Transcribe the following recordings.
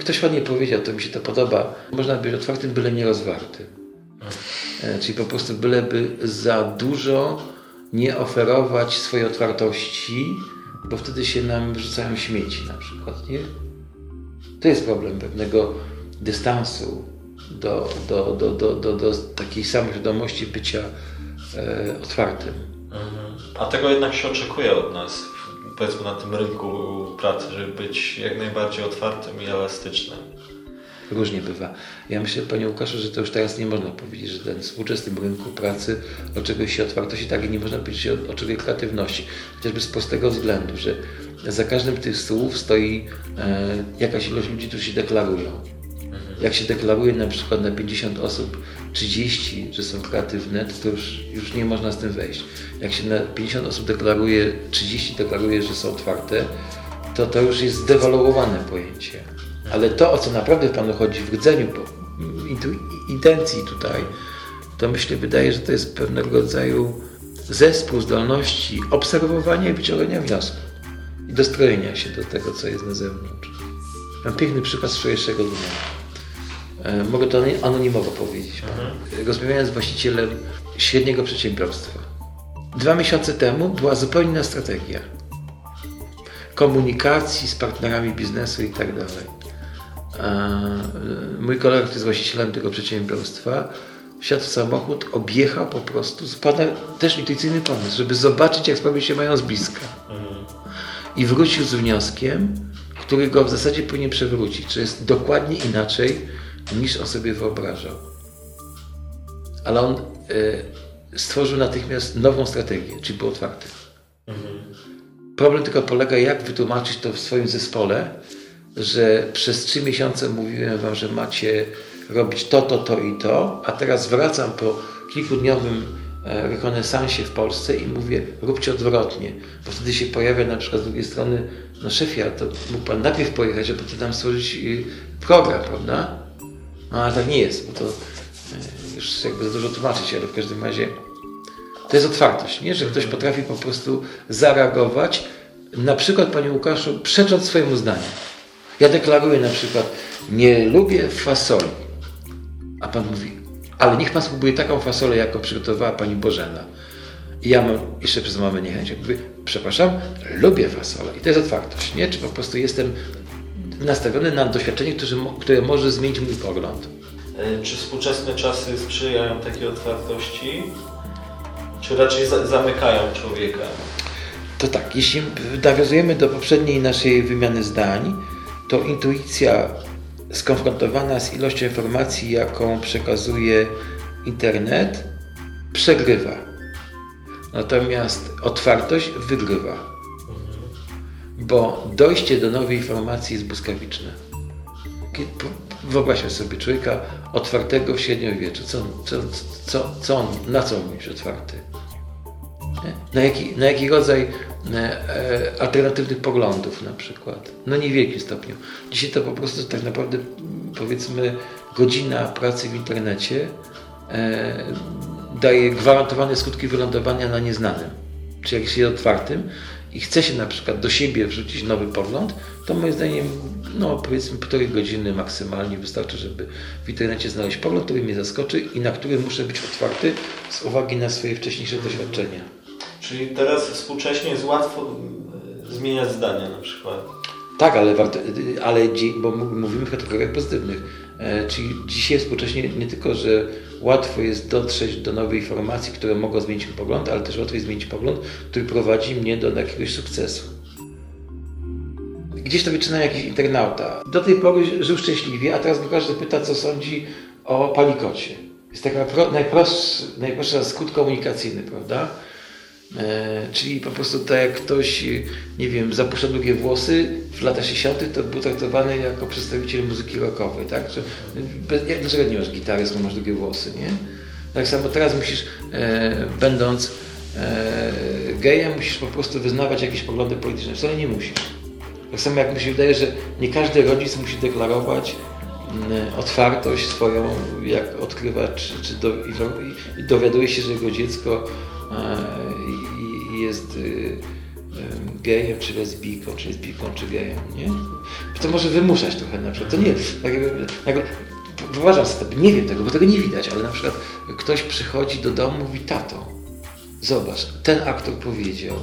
Ktoś ładnie powiedział, to mi się to podoba. Można być otwartym, byle nie rozwartym. E, Czyli po prostu byleby za dużo nie oferować swojej otwartości, bo wtedy się nam wrzucają śmieci na przykład, nie? To jest problem pewnego dystansu do, do, do, do, do, do takiej samoświadomości bycia e, otwartym. A tego jednak się oczekuje od nas, powiedzmy na tym rynku pracy, żeby być jak najbardziej otwartym i elastycznym. Różnie bywa. Ja myślę, Panie Łukaszu, że to już teraz nie można powiedzieć, że ten współczesnym rynku pracy oczekuje się otwartości, tak i nie można powiedzieć, że oczekuje kreatywności. Chociażby z prostego względu, że za każdym tych słów stoi e, jakaś ilość ludzi, którzy się deklarują. Jak się deklaruje na przykład na 50 osób 30, że są kreatywne, to, to już, już nie można z tym wejść. Jak się na 50 osób deklaruje, 30 deklaruje, że są otwarte, to to już jest zdewaluowane pojęcie. Ale to, o co naprawdę Panu chodzi w rdzeniu intencji tutaj, to myślę, wydaje, że to jest pewnego rodzaju zespół zdolności obserwowania i wyciągania wniosków i dostrojenia się do tego, co jest na zewnątrz. Mam piękny przykład z dnia. E, Mogę to anonimowo powiedzieć. Rozmawiałem z właścicielem średniego przedsiębiorstwa. Dwa miesiące temu była zupełnie inna strategia komunikacji z partnerami biznesu i tak dalej. E, Mój kolega, który jest właścicielem tego przedsiębiorstwa, wsiadł w samochód, objechał po prostu, spada też intuicyjny pomysł, żeby zobaczyć, jak sprawy się mają z bliska. I wrócił z wnioskiem, który go w zasadzie powinien przewrócić, że jest dokładnie inaczej, niż on sobie wyobrażał. Ale on e, stworzył natychmiast nową strategię, czyli był otwarty. Problem tylko polega, jak wytłumaczyć to w swoim zespole, że przez trzy miesiące mówiłem wam, że macie robić to, to, to i to, a teraz wracam po kilkudniowym e, rekonesansie w Polsce i mówię, róbcie odwrotnie, bo wtedy się pojawia na przykład z drugiej strony, no szefie, to mógł pan najpierw pojechać, a potem tam stworzyć program, prawda? No ale tak nie jest, bo to e, już jakby za dużo tłumaczyć, ale w każdym razie to jest otwartość, nie? że ktoś potrafi po prostu zareagować, na przykład, Panie Łukaszu, przecząc swojemu zdaniu. Ja deklaruję na przykład, nie lubię fasoli. A Pan mówi, ale niech Pan spróbuje taką fasolę, jaką przygotowała Pani Bożena. I ja mam jeszcze przez mamę niechęć. Mówię, przepraszam, lubię fasolę. I to jest otwartość, nie? Czy po prostu jestem nastawiony na doświadczenie, które, które może zmienić mój pogląd. E, Czy współczesne czasy sprzyjają takiej otwartości? Czy raczej za zamykają człowieka? To tak, jeśli nawiązujemy do poprzedniej naszej wymiany zdań, to intuicja skonfrontowana z ilością informacji, jaką przekazuje internet, przegrywa. Natomiast otwartość wygrywa. Bo dojście do nowej informacji jest błyskawiczne. Wyobraźmy sobie człowieka otwartego w średniowieczu. Co, co, co, co on, na co on być otwarty? Na jaki, na jaki rodzaj e, e, alternatywnych poglądów na przykład? No niewielkim stopniu. Dzisiaj to po prostu tak naprawdę powiedzmy godzina pracy w internecie e, daje gwarantowane skutki wylądowania na nieznanym. Czy jak się jest otwartym i chce się na przykład do siebie wrzucić nowy pogląd, to moim zdaniem no powiedzmy półtorej godziny maksymalnie wystarczy, żeby w internecie znaleźć pogląd, który mnie zaskoczy i na który muszę być otwarty z uwagi na swoje wcześniejsze doświadczenia. Czyli teraz współcześnie jest łatwo e, zmieniać zdania na przykład. Tak, ale, warto, ale bo mówimy w kategoriach pozytywnych. E, czyli dzisiaj współcześnie nie tylko, że łatwo jest dotrzeć do nowej informacji, które mogą zmienić mój pogląd, ale też łatwo jest zmienić pogląd, który prowadzi mnie do jakiegoś sukcesu. Gdzieś to wyczyna jakiś internauta. Do tej pory żył szczęśliwie, a teraz go każdy pyta, co sądzi o palikocie. Jest taka pro, najprostszy, komunikacyjny, prawda? E, czyli po prostu tak jak ktoś, nie wiem, zapuszcza długie włosy w latach 60., to był traktowany jako przedstawiciel muzyki rockowej, tak? Że, jak, dlaczego nie masz gitary, skoro masz długie włosy, nie? Tak samo teraz musisz, e, będąc e, gejem, musisz po prostu wyznawać jakieś poglądy polityczne. Wcale nie musisz. Tak samo jak mi się wydaje, że nie każdy rodzic musi deklarować otwartość swoją, jak odkrywa, czy, czy do, i, dowiaduje się, że jego dziecko i jest y, gejem, czy lesbijką, czy lesbijką, czy gejem, nie? To może wymuszać trochę na przykład. To nie, tak jakby, jakby wyobrażam sobie, nie wiem tego, bo tego nie widać, ale na przykład ktoś przychodzi do domu mówi, tato, zobacz, ten aktor powiedział,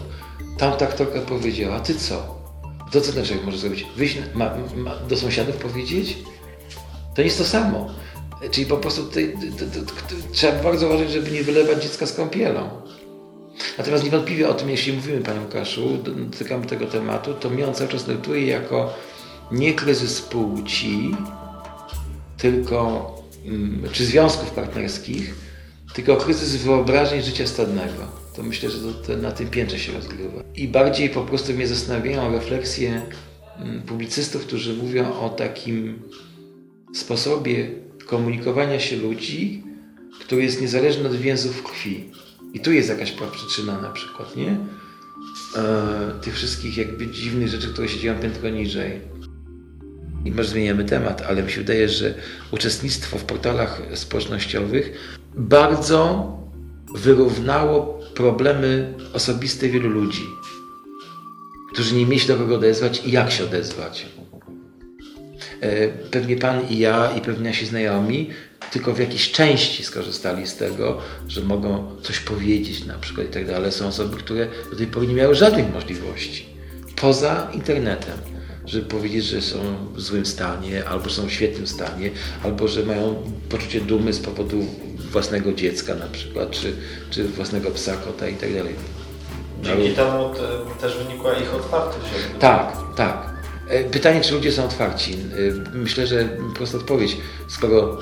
tamta aktorka powiedziała, ty co? To co ten człowiek może zrobić? Wyjść ma, ma, do sąsiadów powiedzieć? To jest to samo. Czyli po prostu tutaj, trzeba bardzo uważać, żeby nie wylewać dziecka z kąpielą. Natomiast niewątpliwie o tym, jeśli mówimy Panie Łukaszu, do- dotykamy tego tematu, to mnie on cały czas notuje jako nie kryzys płci, tylko, mm, czy związków partnerskich, tylko kryzys wyobrażeń życia stadnego. To myślę, że to na tym piętrze się rozgrywa. I bardziej po prostu mnie zastanawiają refleksje mm, publicystów, którzy mówią o takim sposobie komunikowania się ludzi, który jest niezależny od więzów krwi. I tu jest jakaś przyczyna na przykład, nie? E, tych wszystkich jakby dziwnych rzeczy, które się dzieją piętro niżej. I może zmieniamy temat, ale mi się wydaje, że uczestnictwo w portalach społecznościowych bardzo wyrównało problemy osobiste wielu ludzi, którzy nie mieli się do kogo odezwać i jak się odezwać. E, Pewnie Pan i ja i pewnie nasi znajomi tylko w jakiejś części skorzystali z tego, że mogą coś powiedzieć na przykład i tak dalej. Są osoby, które do tej pory nie miały żadnych możliwości poza internetem, żeby powiedzieć, że są w złym stanie, albo są w świetnym stanie, albo że mają poczucie dumy z powodu własnego dziecka na przykład, czy, czy własnego psa, kota i tak dalej. Dzięki temu te, też wynikła ich otwartość. Tak, tak. E, Pytanie, czy ludzie są otwarci? E, Myślę, że prosta odpowiedź. Skoro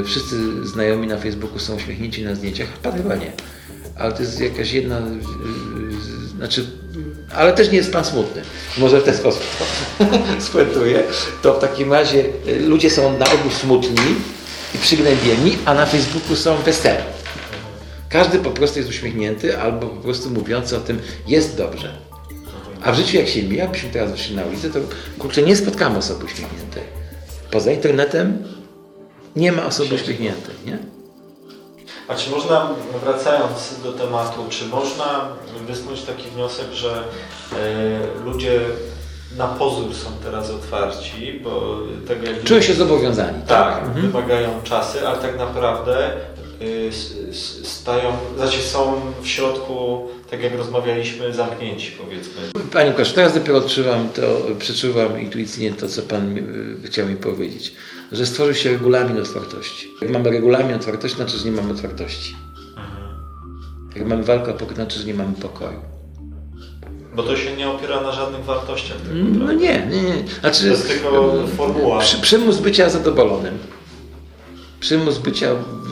e, wszyscy znajomi na Facebooku są uśmiechnięci na zdjęciach, pan chyba nie. Ale to jest jakaś jedna, znaczy, ale też nie jest pan smutny. Może w ten sposób to spuentuję. To w takim razie ludzie są na ogół smutni i przygnębieni, a na Facebooku są weselni. Każdy po prostu jest uśmiechnięty albo po prostu mówiący o tym, jest dobrze. A w życiu jak się mija, byśmy teraz wyszli na ulicę, to kurczę, nie spotkamy osoby uśmiechniętej. Poza internetem nie ma osoby uśmiechniętej, nie? A czy można, wracając do tematu, czy można wysnuć taki wniosek, że e, ludzie na pozór są teraz otwarci, bo tego jak Czują się zobowiązani, tak? tak, Mhm. wymagają czasy, ale tak naprawdę y, stają, znaczy są w środku, tak jak rozmawialiśmy, zamknięci powiedzmy. Panie Łukaszu, teraz dopiero odczuwam to, przeczuwam intuicyjnie to, co Pan y, chciał mi powiedzieć, że stworzył się regulamin otwartości. Jak mamy regulamin otwartości, znaczy, że nie mamy otwartości. Jak mamy walkę o pokój, znaczy, że nie mamy pokoju. Bo to się nie opiera na żadnych wartościach. Tak No nie, nie, nie. Znaczy, To jest tylko formuła. Przy, przymus bycia zadowolonym. Przymus bycia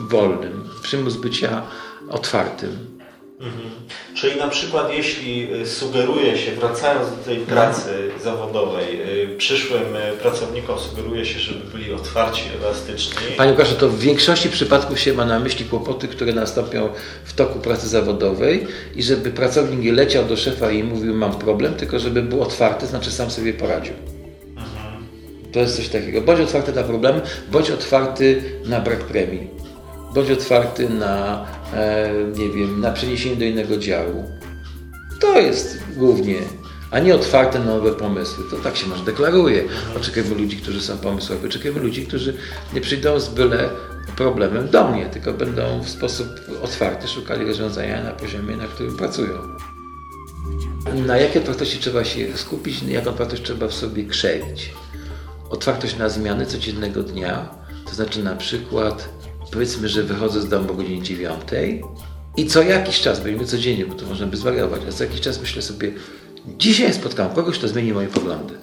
wolnym. Przymus bycia otwartym. Mhm. Czyli na przykład jeśli y, sugeruje się, wracając do tej pracy zawodowej, y, przyszłym y, pracownikom sugeruje się, żeby byli otwarci, elastyczni. Panie Łukaszu, to w większości przypadków się ma na myśli kłopoty, które nastąpią w toku pracy zawodowej i żeby pracownik nie leciał do szefa i mówił mam problem, tylko żeby był otwarty, znaczy sam sobie poradził. To jest coś takiego. Bądź otwarty na problem, bądź otwarty na brak premii. Bądź otwarty na, nie wiem, na przeniesienie do innego działu. To jest głównie, a nie otwarte na nowe pomysły. To tak się może deklaruje. Oczekujemy ludzi, którzy są pomysłowi. Oczekujemy ludzi, którzy nie przyjdą z byle problemem do mnie, tylko będą w sposób otwarty szukali rozwiązania na poziomie, na którym pracują. Na jakie otwartości trzeba się skupić, jaką otwartość trzeba w sobie krzewić? Otwartość na zmiany codziennego dnia, to znaczy na przykład powiedzmy, że wychodzę z domu o godzinie 9 i co jakiś czas, bo nie codziennie, bo to można by zwariować, ale co jakiś czas myślę sobie, dzisiaj spotkam kogoś, kto zmieni moje poglądy.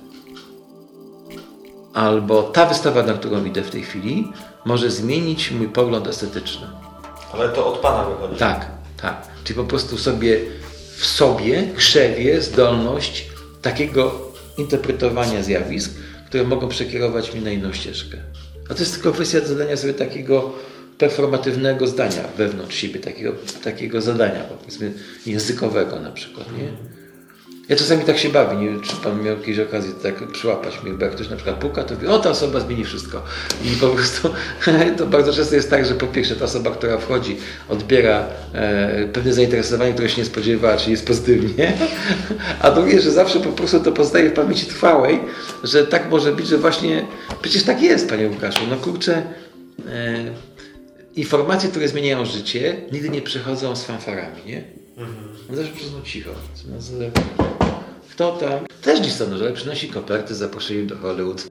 Albo ta wystawa, na którą idę w tej chwili, może zmienić mój pogląd estetyczny. Ale to od Pana wychodzi. Tak, tak. Czyli po prostu sobie w sobie krzewię zdolność takiego interpretowania zjawisk, które mogą przekierować mnie na inną ścieżkę. A to jest tylko kwestia zadania sobie takiego performatywnego zdania wewnątrz siebie, takiego, takiego zadania, powiedzmy, językowego na przykład, nie? Ja czasami tak się bawię, nie wiem, czy pan miał jakieś okazję tak przyłapać mnie, bo jak ktoś na przykład puka, to mówi, o ta osoba zmieni wszystko. I po prostu to bardzo często jest tak, że po pierwsze ta osoba, która wchodzi, odbiera e, pewne zainteresowanie, które się nie spodziewała, czyli jest pozytywnie, a drugie, że zawsze po prostu to pozostaje w pamięci trwałej, że tak może być, że właśnie, przecież tak jest, panie Łukaszu, no kurczę, e, informacje, które zmieniają życie, nigdy nie przychodzą z fanfarami, nie? No zawsze przychodzą cicho. Nazywa- Kto tam? Też listonosz, ale przynosi koperty z zaproszeniem do Hollywood.